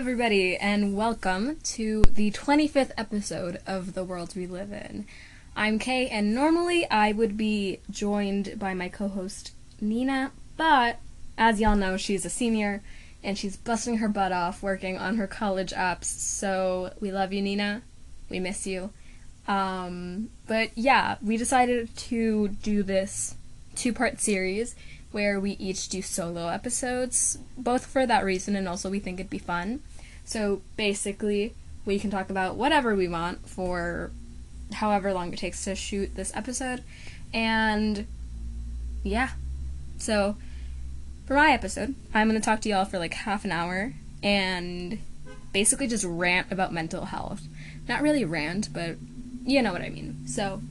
everybody, and welcome to the 25th episode of The World We Live In. I'm Kay, and normally I would be joined by my co host Nina, but as y'all know, she's a senior and she's busting her butt off working on her college apps. So we love you, Nina. We miss you. Um, but yeah, we decided to do this two part series where we each do solo episodes, both for that reason and also we think it'd be fun. So basically, we can talk about whatever we want for however long it takes to shoot this episode. And yeah. So for my episode, I'm going to talk to y'all for like half an hour and basically just rant about mental health. Not really rant, but you know what I mean. So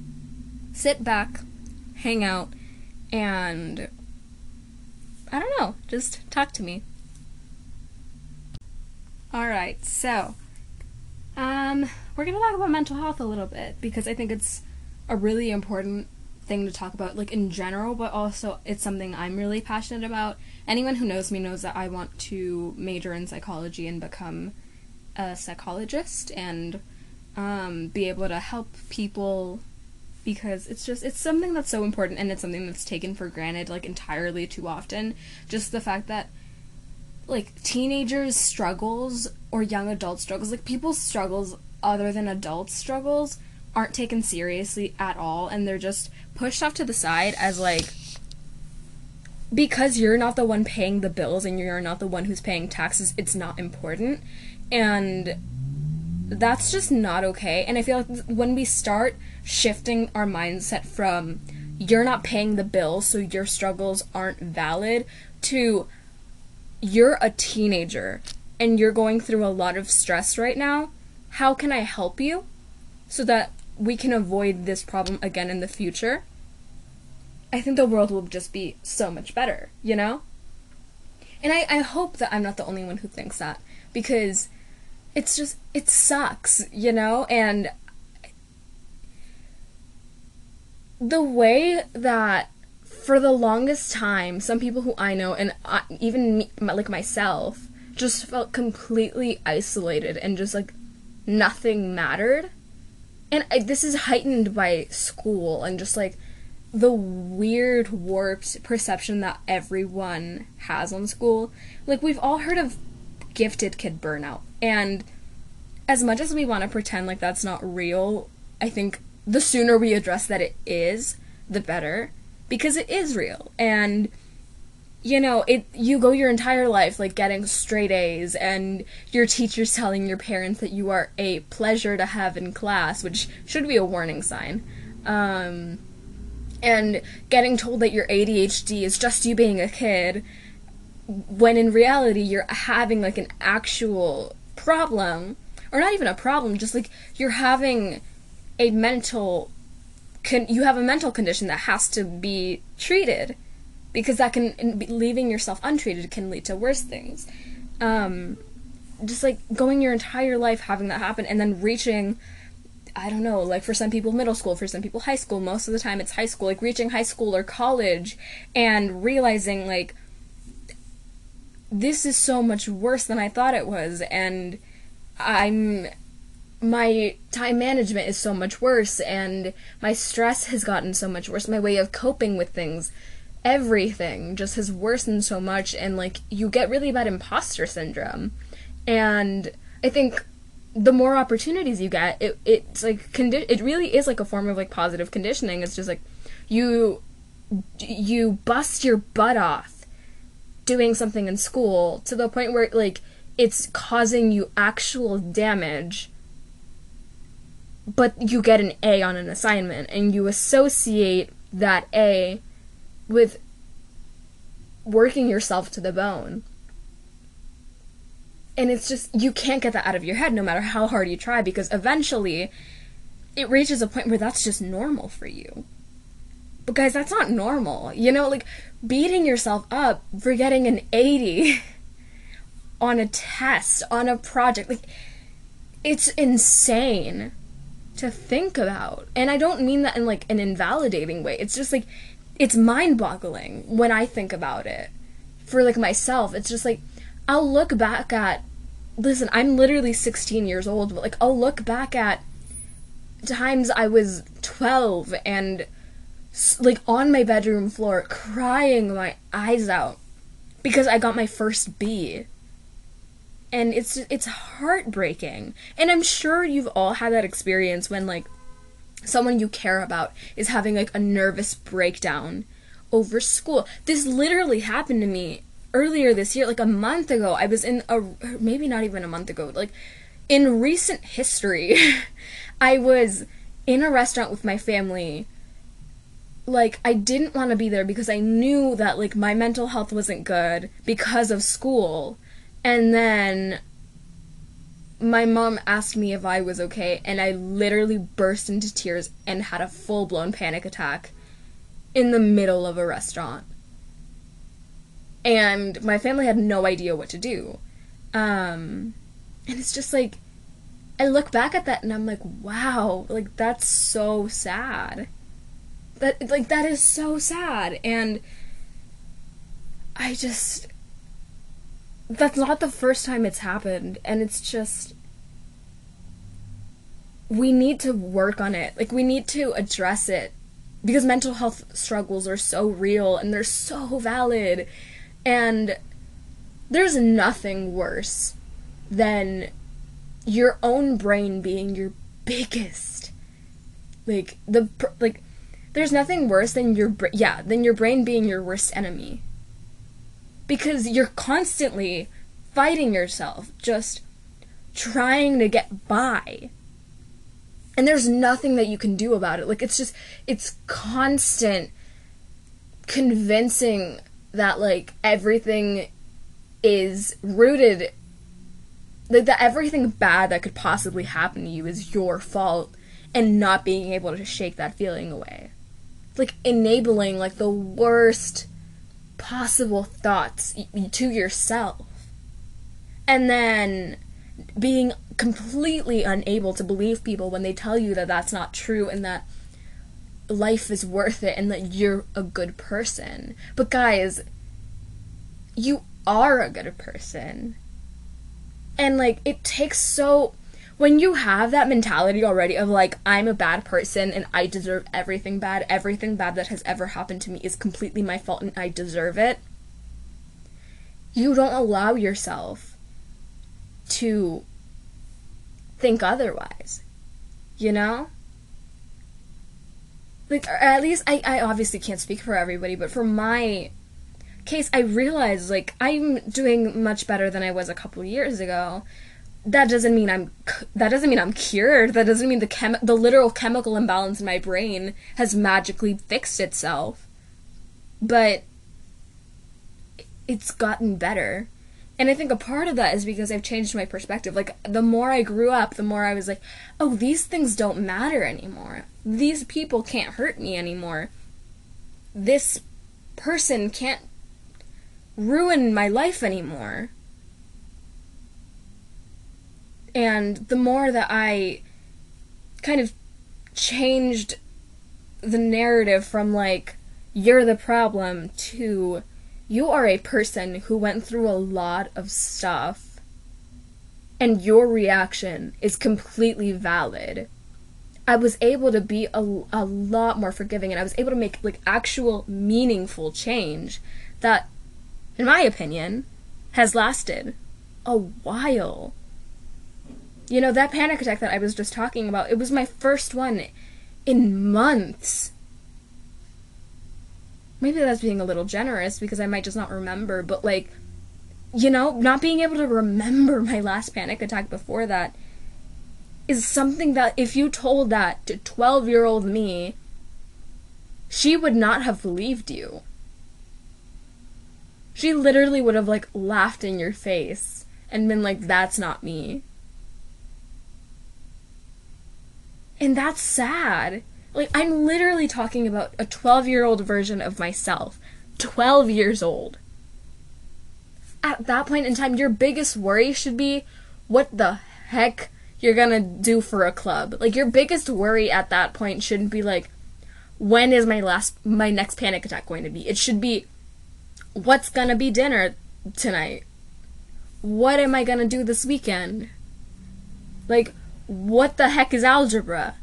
sit back, hang out, and I don't know, just talk to me. Alright, so um we're gonna talk about mental health a little bit because I think it's a really important thing to talk about, like in general, but also it's something I'm really passionate about. Anyone who knows me knows that I want to major in psychology and become a psychologist and um, be able to help people because it's just it's something that's so important and it's something that's taken for granted like entirely too often just the fact that like teenagers struggles or young adult struggles like people's struggles other than adult struggles aren't taken seriously at all and they're just pushed off to the side as like because you're not the one paying the bills and you're not the one who's paying taxes it's not important and that's just not okay. And I feel like when we start shifting our mindset from you're not paying the bills, so your struggles aren't valid, to you're a teenager and you're going through a lot of stress right now, how can I help you so that we can avoid this problem again in the future? I think the world will just be so much better, you know? And I, I hope that I'm not the only one who thinks that because it's just it sucks, you know, and the way that for the longest time, some people who I know and I, even me, like myself just felt completely isolated and just like nothing mattered. And I, this is heightened by school and just like the weird warped perception that everyone has on school. Like we've all heard of gifted kid burnout. And as much as we want to pretend like that's not real, I think the sooner we address that it is, the better. Because it is real. And you know, it you go your entire life like getting straight A's and your teachers telling your parents that you are a pleasure to have in class, which should be a warning sign. Um, and getting told that your ADHD is just you being a kid when in reality you're having like an actual problem or not even a problem just like you're having a mental con- you have a mental condition that has to be treated because that can leaving yourself untreated can lead to worse things. Um, just like going your entire life having that happen and then reaching I don't know, like for some people middle school, for some people high school, most of the time it's high school, like reaching high school or college and realizing like this is so much worse than I thought it was, and I'm my time management is so much worse, and my stress has gotten so much worse. My way of coping with things, everything just has worsened so much, and like you get really bad imposter syndrome, and I think the more opportunities you get, it it's like condi- it really is like a form of like positive conditioning. It's just like you you bust your butt off doing something in school to the point where like it's causing you actual damage but you get an A on an assignment and you associate that A with working yourself to the bone. And it's just, you can't get that out of your head no matter how hard you try because eventually it reaches a point where that's just normal for you. But guys, that's not normal. You know, like beating yourself up for getting an 80 on a test, on a project. Like, it's insane to think about. And I don't mean that in like an invalidating way. It's just like, it's mind boggling when I think about it. For like myself, it's just like, I'll look back at listen, I'm literally 16 years old, but like I'll look back at times I was 12 and like on my bedroom floor crying my eyes out because I got my first B. And it's it's heartbreaking. And I'm sure you've all had that experience when like someone you care about is having like a nervous breakdown over school. This literally happened to me earlier this year, like a month ago. I was in a maybe not even a month ago, like in recent history. I was in a restaurant with my family. Like I didn't want to be there because I knew that like my mental health wasn't good because of school. And then my mom asked me if I was okay, and I literally burst into tears and had a full blown panic attack in the middle of a restaurant. And my family had no idea what to do. Um, and it's just like, I look back at that and I'm like, wow, like that's so sad. That, like, that is so sad. And I just, that's not the first time it's happened. And it's just, we need to work on it. Like, we need to address it because mental health struggles are so real and they're so valid and there's nothing worse than your own brain being your biggest like the like there's nothing worse than your yeah than your brain being your worst enemy because you're constantly fighting yourself just trying to get by. And there's nothing that you can do about it. Like it's just it's constant convincing that like everything is rooted like that everything bad that could possibly happen to you is your fault and not being able to shake that feeling away. Like enabling like the worst possible thoughts to yourself and then being completely unable to believe people when they tell you that that's not true and that life is worth it and that you're a good person. But guys, you are a good person. And like it takes so when you have that mentality already of like I'm a bad person and I deserve everything bad, everything bad that has ever happened to me is completely my fault and I deserve it. You don't allow yourself to think otherwise. You know? Like, at least I, I obviously can't speak for everybody, but for my case, I realize, like, I'm doing much better than I was a couple years ago. That doesn't mean I'm that doesn't mean I'm cured. That doesn't mean the chem the literal chemical imbalance in my brain has magically fixed itself. But it's gotten better. And I think a part of that is because I've changed my perspective. Like, the more I grew up, the more I was like, oh, these things don't matter anymore. These people can't hurt me anymore. This person can't ruin my life anymore. And the more that I kind of changed the narrative from like, you're the problem to you are a person who went through a lot of stuff and your reaction is completely valid. I was able to be a, a lot more forgiving and I was able to make like actual meaningful change that in my opinion has lasted a while. You know, that panic attack that I was just talking about, it was my first one in months maybe that's being a little generous because I might just not remember, but like, you know, not being able to remember my last panic attack before that is something that if you told that to 12 year old me, she would not have believed you. She literally would have like laughed in your face and been like, that's not me. And that's sad like, I'm literally talking about a 12 year old version of myself. 12 years old. At that point in time, your biggest worry should be what the heck you're gonna do for a club. Like, your biggest worry at that point shouldn't be like, when is my last, my next panic attack going to be? It should be, what's gonna be dinner tonight? what am I gonna do this weekend? Like, what the heck is algebra?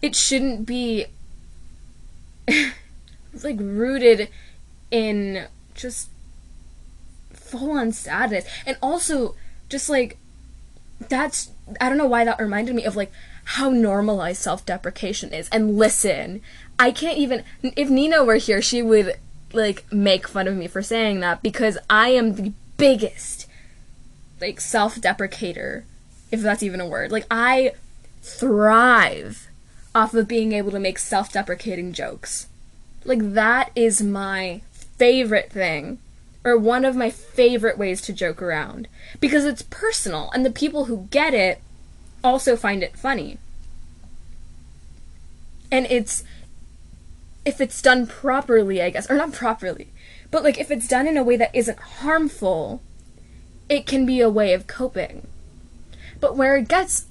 It shouldn't be like rooted in just full on sadness. And also, just like, that's, I don't know why that reminded me of like how normalized self deprecation is. And listen, I can't even, if Nina were here, she would like make fun of me for saying that because I am the biggest like self deprecator, if that's even a word. Like, I thrive off of being able to make self deprecating jokes. Like, that is my favorite thing, or one of my favorite ways to joke around. Because it's personal, and the people who get it also find it funny. And it's, if it's done properly, I guess, or not properly, but like if it's done in a way that isn't harmful, it can be a way of coping. But where it gets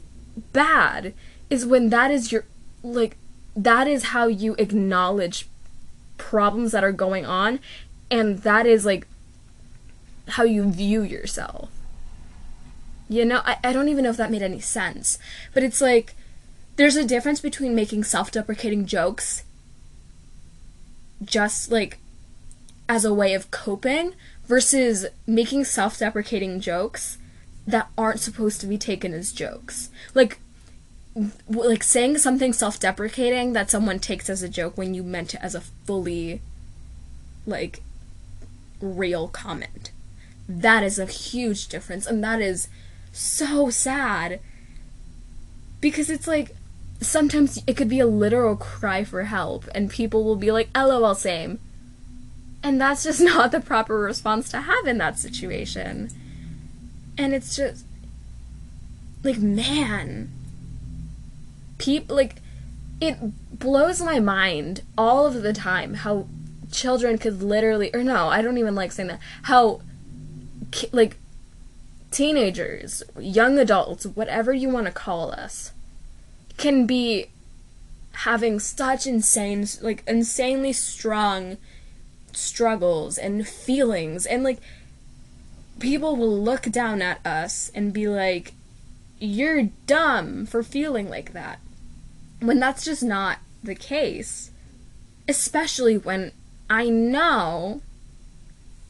bad is when that is your, like, that is how you acknowledge problems that are going on, and that is, like, how you view yourself. You know, I, I don't even know if that made any sense. But it's like, there's a difference between making self deprecating jokes just like as a way of coping versus making self deprecating jokes that aren't supposed to be taken as jokes. Like, like saying something self-deprecating that someone takes as a joke when you meant it as a fully like real comment that is a huge difference and that is so sad because it's like sometimes it could be a literal cry for help and people will be like lol same and that's just not the proper response to have in that situation. And it's just like man, people like it blows my mind all of the time how children could literally or no, I don't even like saying that. How like teenagers, young adults, whatever you want to call us, can be having such insane like insanely strong struggles and feelings and like people will look down at us and be like you're dumb for feeling like that when that's just not the case. Especially when i know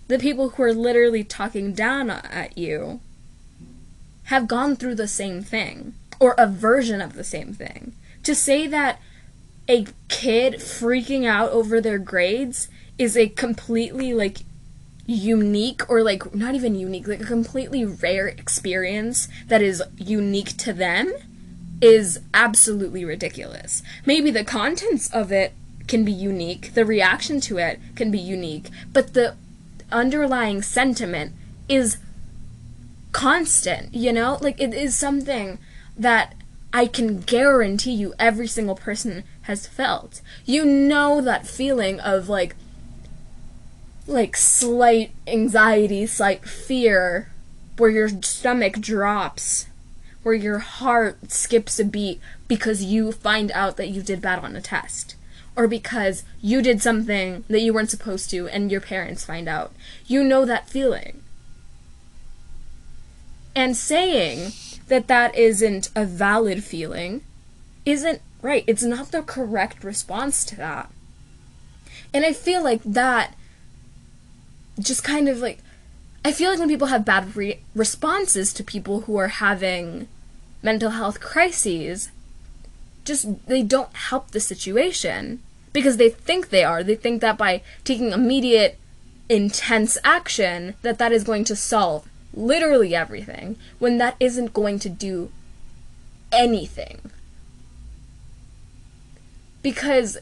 the people who are literally talking down at you have gone through the same thing or a version of the same thing. To say that a kid freaking out over their grades is a completely like unique or like not even unique like a completely rare experience that is unique to them is absolutely ridiculous maybe the contents of it can be unique the reaction to it can be unique but the underlying sentiment is constant you know like it is something that I can guarantee you every single person has felt. You know that feeling of like like slight anxiety, slight fear, where your stomach drops, where your heart skips a beat because you find out that you did bad on a test, or because you did something that you weren't supposed to and your parents find out. You know that feeling. And saying that that isn't a valid feeling isn't right. It's not the correct response to that. And I feel like that just kind of like I feel like when people have bad re- responses to people who are having mental health crises, just they don't help the situation because they think they are. They think that by taking immediate intense action that that is going to solve literally everything when that isn't going to do anything. Because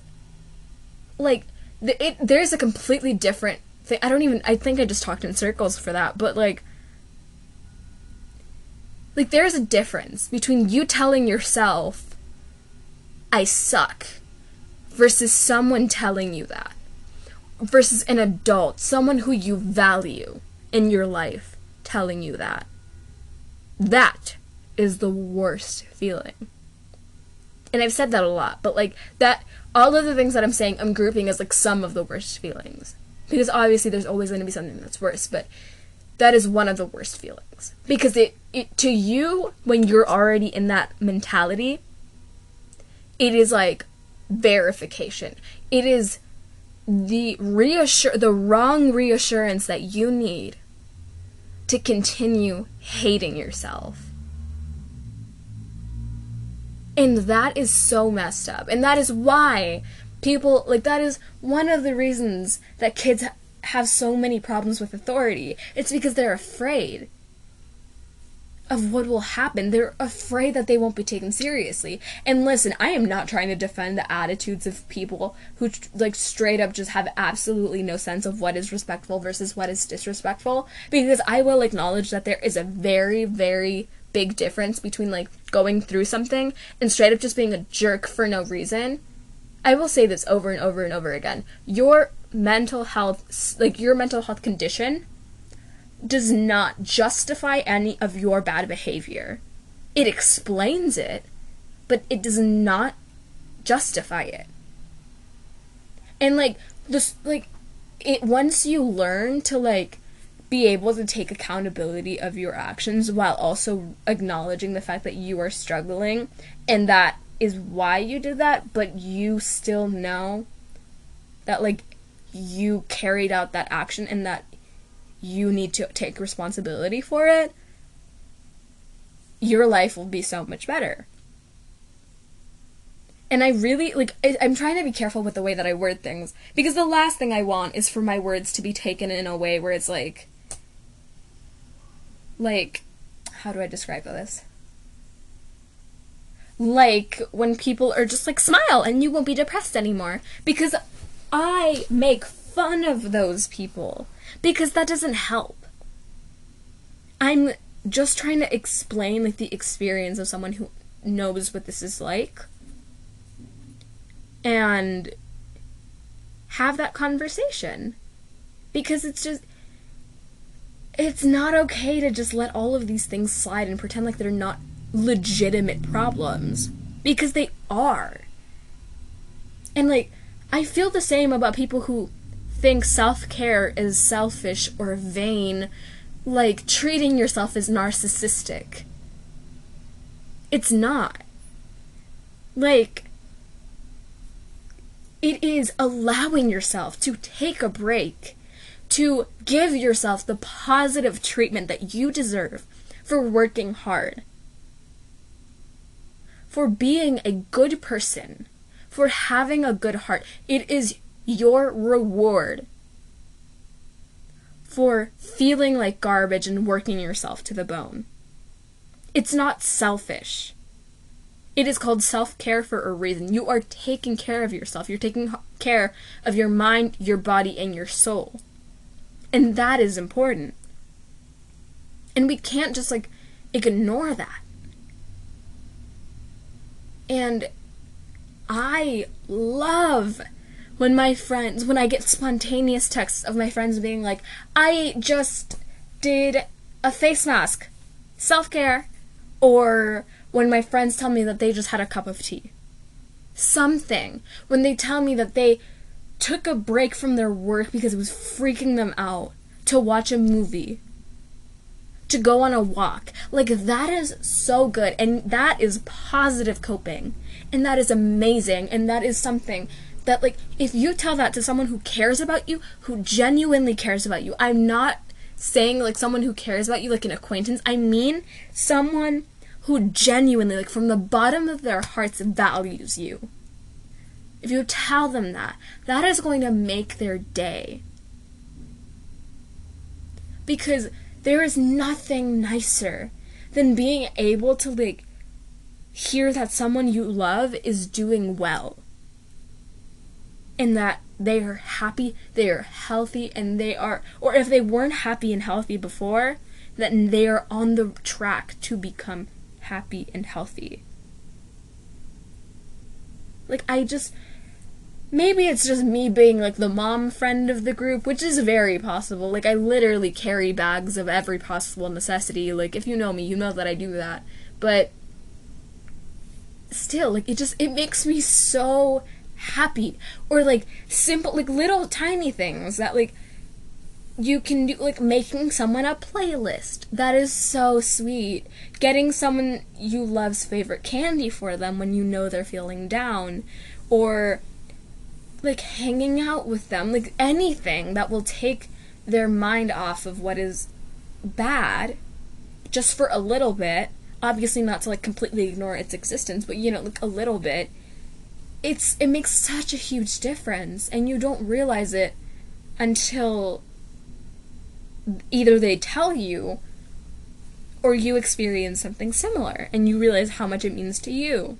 like it, there's a completely different thing. I don't even. I think I just talked in circles for that, but like, like there's a difference between you telling yourself, "I suck," versus someone telling you that, versus an adult, someone who you value in your life, telling you that. That is the worst feeling. And I've said that a lot, but like that all of the things that I'm saying I'm grouping as like some of the worst feelings because obviously there's always going to be something that's worse, but that is one of the worst feelings. because it, it to you when you're already in that mentality it is like verification. It is the reassure the wrong reassurance that you need to continue hating yourself. And that is so messed up. And that is why people like that is one of the reasons that kids have so many problems with authority. It's because they're afraid of what will happen. They're afraid that they won't be taken seriously. And listen, I am not trying to defend the attitudes of people who like straight up just have absolutely no sense of what is respectful versus what is disrespectful because I will acknowledge that there is a very very big difference between like going through something and straight up just being a jerk for no reason. I will say this over and over and over again. Your mental health, like your mental health condition, does not justify any of your bad behavior. It explains it, but it does not justify it. And like this like it once you learn to like be able to take accountability of your actions while also acknowledging the fact that you are struggling and that is why you did that, but you still know that like you carried out that action and that you need to take responsibility for it, your life will be so much better. And I really, like, I, I'm trying to be careful with the way that I word things because the last thing I want is for my words to be taken in a way where it's like, like, how do I describe this? Like when people are just like, smile and you won't be depressed anymore. Because I make fun of those people because that doesn't help. I'm just trying to explain like the experience of someone who knows what this is like and have that conversation because it's just it's not okay to just let all of these things slide and pretend like they're not legitimate problems because they are. And like I feel the same about people who think self care is selfish or vain, like treating yourself as narcissistic. It's not. Like, it is allowing yourself to take a break, to give yourself the positive treatment that you deserve for working hard, for being a good person, for having a good heart. It is your reward for feeling like garbage and working yourself to the bone. It's not selfish. It is called self care for a reason. You are taking care of yourself. You're taking care of your mind, your body, and your soul. And that is important. And we can't just like ignore that. And I love when my friends, when I get spontaneous texts of my friends being like, I just did a face mask, self care, or when my friends tell me that they just had a cup of tea. Something. When they tell me that they took a break from their work because it was freaking them out to watch a movie, to go on a walk. Like, that is so good, and that is positive coping, and that is amazing, and that is something that like if you tell that to someone who cares about you, who genuinely cares about you, I'm not saying like someone who cares about you like an acquaintance. I mean someone who genuinely like from the bottom of their hearts values you. If you tell them that, that is going to make their day. Because there is nothing nicer than being able to like hear that someone you love is doing well and that they are happy, they are healthy, and they are, or if they weren't happy and healthy before, then they are on the track to become happy and healthy. Like, I just, maybe it's just me being like the mom friend of the group, which is very possible. Like, I literally carry bags of every possible necessity. Like, if you know me, you know that I do that. But, still, like, it just, it makes me so happy or like simple like little tiny things that like you can do like making someone a playlist. That is so sweet. Getting someone you love's favorite candy for them when you know they're feeling down or like hanging out with them, like anything that will take their mind off of what is bad just for a little bit. Obviously not to like completely ignore its existence, but you know, like a little bit. It's it makes such a huge difference and you don't realize it until either they tell you or you experience something similar and you realize how much it means to you.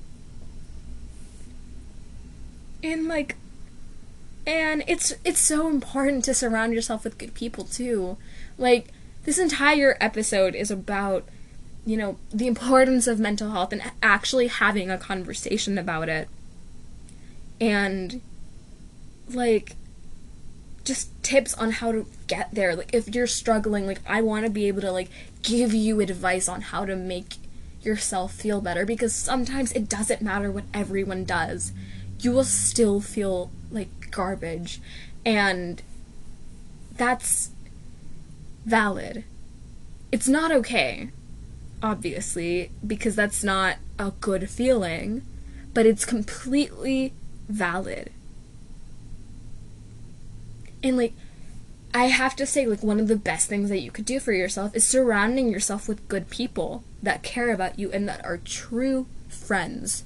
And like and it's it's so important to surround yourself with good people too. Like this entire episode is about you know the importance of mental health and actually having a conversation about it. And like just tips on how to get there. Like if you're struggling, like I want to be able to like give you advice on how to make yourself feel better because sometimes it doesn't matter what everyone does. You will still feel like garbage and that's valid. It's not okay, obviously, because that's not a good feeling, but it's completely valid. And like I have to say like one of the best things that you could do for yourself is surrounding yourself with good people that care about you and that are true friends.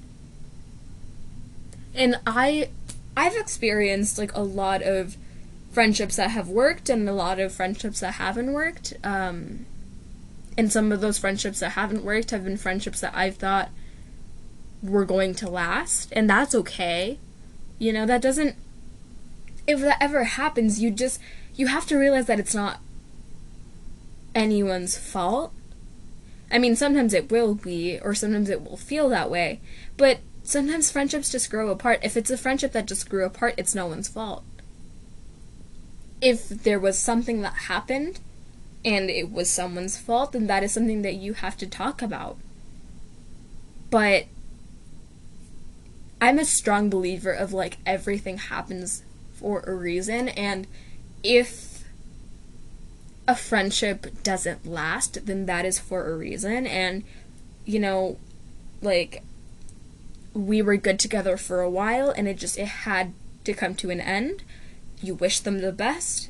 And I I've experienced like a lot of friendships that have worked and a lot of friendships that haven't worked. Um, and some of those friendships that haven't worked have been friendships that I've thought were going to last, and that's okay. You know, that doesn't if that ever happens, you just you have to realize that it's not anyone's fault. I mean, sometimes it will be, or sometimes it will feel that way, but sometimes friendships just grow apart. If it's a friendship that just grew apart, it's no one's fault. If there was something that happened and it was someone's fault, then that is something that you have to talk about. But I'm a strong believer of like everything happens for a reason and if a friendship doesn't last then that is for a reason and you know like we were good together for a while and it just it had to come to an end. You wish them the best.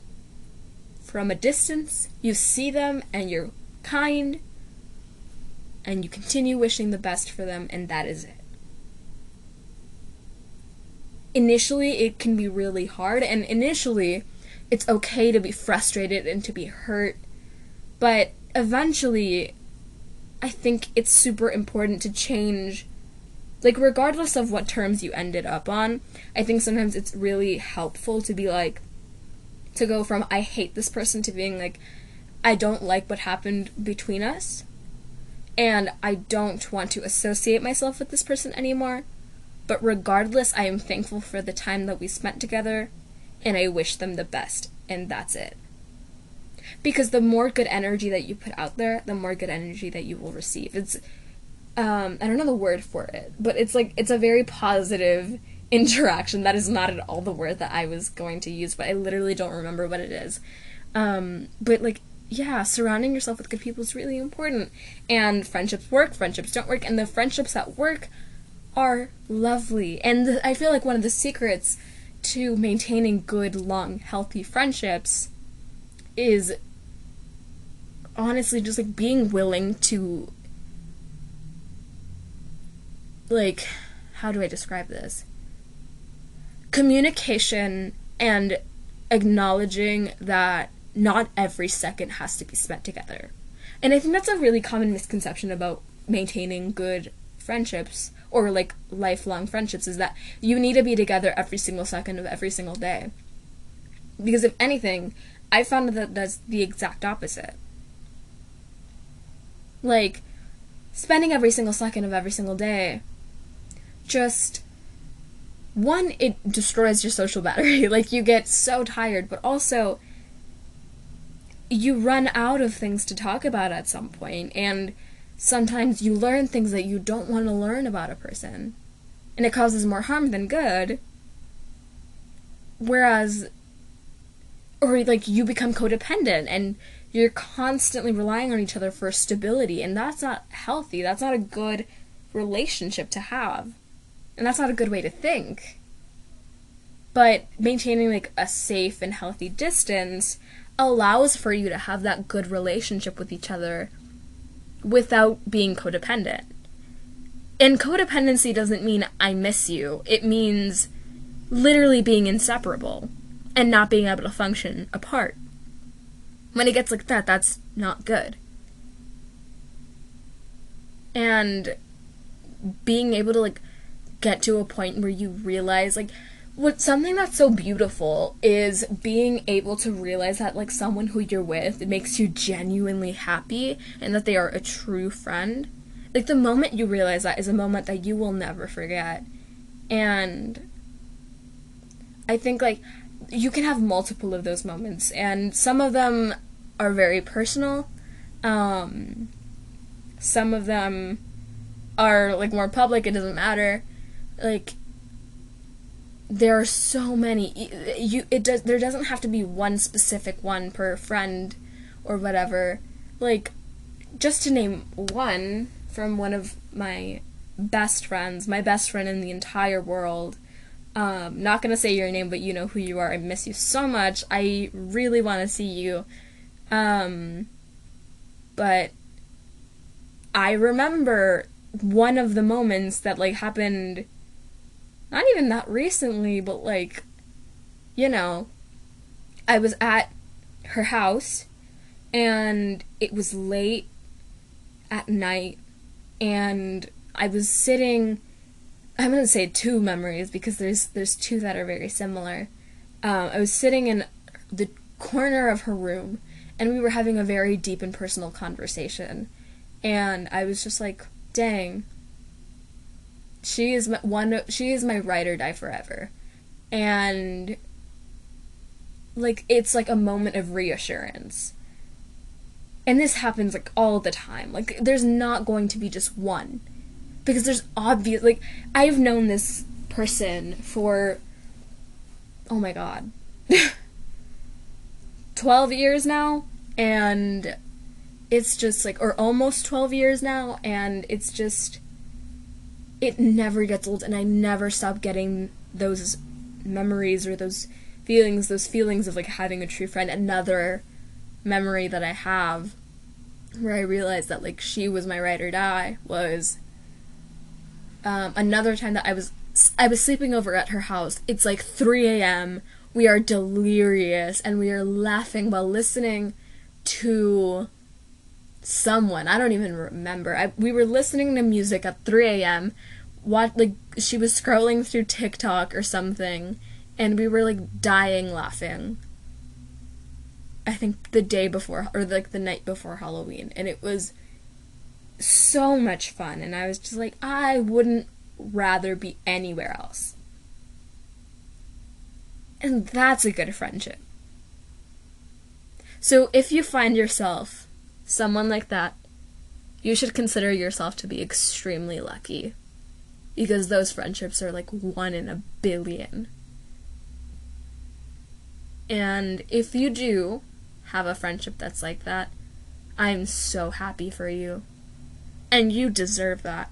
From a distance you see them and you're kind and you continue wishing the best for them and that is it. Initially it can be really hard and initially it's okay to be frustrated and to be hurt but eventually i think it's super important to change like regardless of what terms you ended up on i think sometimes it's really helpful to be like to go from i hate this person to being like i don't like what happened between us and i don't want to associate myself with this person anymore but regardless, I am thankful for the time that we spent together, and I wish them the best, and that's it. Because the more good energy that you put out there, the more good energy that you will receive. It's, um, I don't know the word for it, but it's like, it's a very positive interaction. That is not at all the word that I was going to use, but I literally don't remember what it is. Um, but like, yeah, surrounding yourself with good people is really important. And friendships work, friendships don't work, and the friendships that work are lovely. And I feel like one of the secrets to maintaining good, long, healthy friendships is honestly just like being willing to like how do I describe this? Communication and acknowledging that not every second has to be spent together. And I think that's a really common misconception about maintaining good friendships or like lifelong friendships is that you need to be together every single second of every single day. Because if anything, I found that that's the exact opposite. Like, spending every single second of every single day just one it destroys your social battery like you get so tired but also you run out of things to talk about at some point and sometimes you learn things that you don't want to learn about a person. And it causes more harm than good. Whereas or like you become codependent and you're constantly relying on each other for stability and that's not healthy that's not a good relationship to have and that's not a good way to think. But maintaining like a safe and healthy distance allows for you to have that good relationship with each other without being codependent. And codependency doesn't mean i miss you. It means literally being inseparable and not being able to function apart. When it gets like that, that's not good. And being able to like get to a point where you realize like what something that's so beautiful is being able to realize that like someone who you're with it makes you genuinely happy and that they are a true friend. Like the moment you realize that is a moment that you will never forget. And I think like you can have multiple of those moments, and some of them are very personal. Um, some of them are like more public. It doesn't matter. Like there are so many. You it does. There doesn't have to be one specific one per friend or whatever. Like just to name one from one of my best friends, my best friend in the entire world. Um, not gonna say your name, but you know who you are. I miss you so much. I really want to see you. Um, but I remember one of the moments that like happened not even that recently, but like you know, I was at her house and it was late at night and I was sitting I'm gonna say two memories because there's there's two that are very similar. Um, I was sitting in the corner of her room, and we were having a very deep and personal conversation, and I was just like, "Dang, she is my, one. She is my ride or die forever," and like it's like a moment of reassurance. And this happens like all the time. Like there's not going to be just one because there's obvious like I've known this person for oh my god 12 years now and it's just like or almost 12 years now and it's just it never gets old and I never stop getting those memories or those feelings those feelings of like having a true friend another memory that I have where I realized that like she was my ride or die was um, another time that I was I was sleeping over at her house. It's like 3 a.m. We are delirious and we are laughing while listening to someone. I don't even remember. I, we were listening to music at 3 a.m. What like she was scrolling through TikTok or something, and we were like dying laughing. I think the day before or like the night before Halloween, and it was so much fun and I was just like I wouldn't rather be anywhere else. And that's a good friendship. So if you find yourself someone like that, you should consider yourself to be extremely lucky because those friendships are like one in a billion. And if you do have a friendship that's like that, I'm so happy for you. And you deserve that.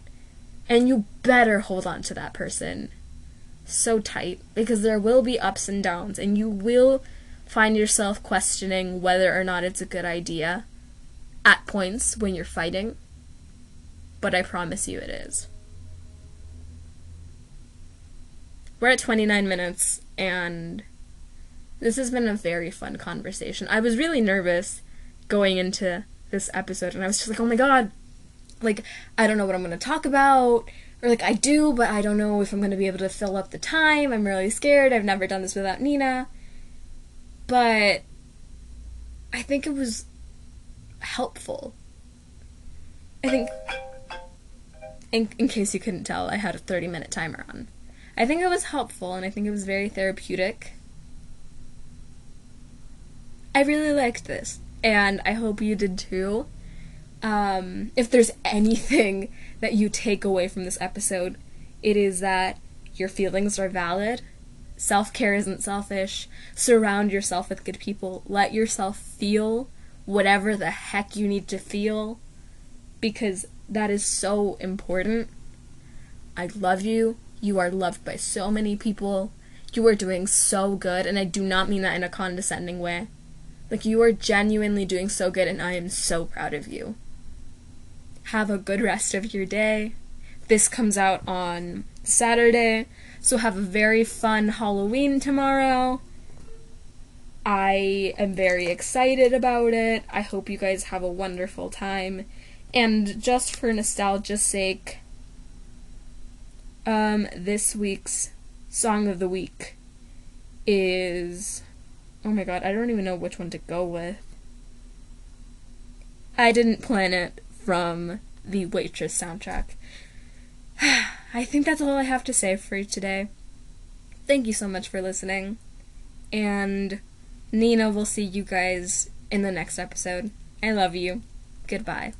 And you better hold on to that person so tight because there will be ups and downs and you will find yourself questioning whether or not it's a good idea at points when you're fighting. But I promise you it is. We're at 29 minutes and this has been a very fun conversation. I was really nervous going into this episode and I was just like, "Oh my god, like I don't know what I'm to talk about or like I do, but I don't know if I'm to be able to fill up the time. I'm really scared. I've never done this without Nina. But I think it was helpful. I think in in case you couldn't tell, I had a 30 minute timer on. I think it was helpful and I think it was very therapeutic. I really liked this and I hope you did too um, if there's anything that you take away from this episode, it is that your feelings are valid, self care isn't selfish. Surround yourself with good people. Let yourself feel whatever the heck you need to feel because that is so important. I love you. You are loved by so many people. You are doing so good, and I do not mean that in a condescending way. Like, you are genuinely doing so good, and I am so proud of you. Have a good rest of your day. This comes out on Saturday, so have a very fun Halloween tomorrow. I am very excited about it. I hope you guys have a wonderful time. And just for nostalgia's sake, um, this week's song of the week is. Oh my god, I don't even know which one to go with. I didn't plan it from the Waitress soundtrack. I think that's all I have to say for you today. Thank you so much for listening. And Nina will see you guys in the next episode. I love you. Goodbye.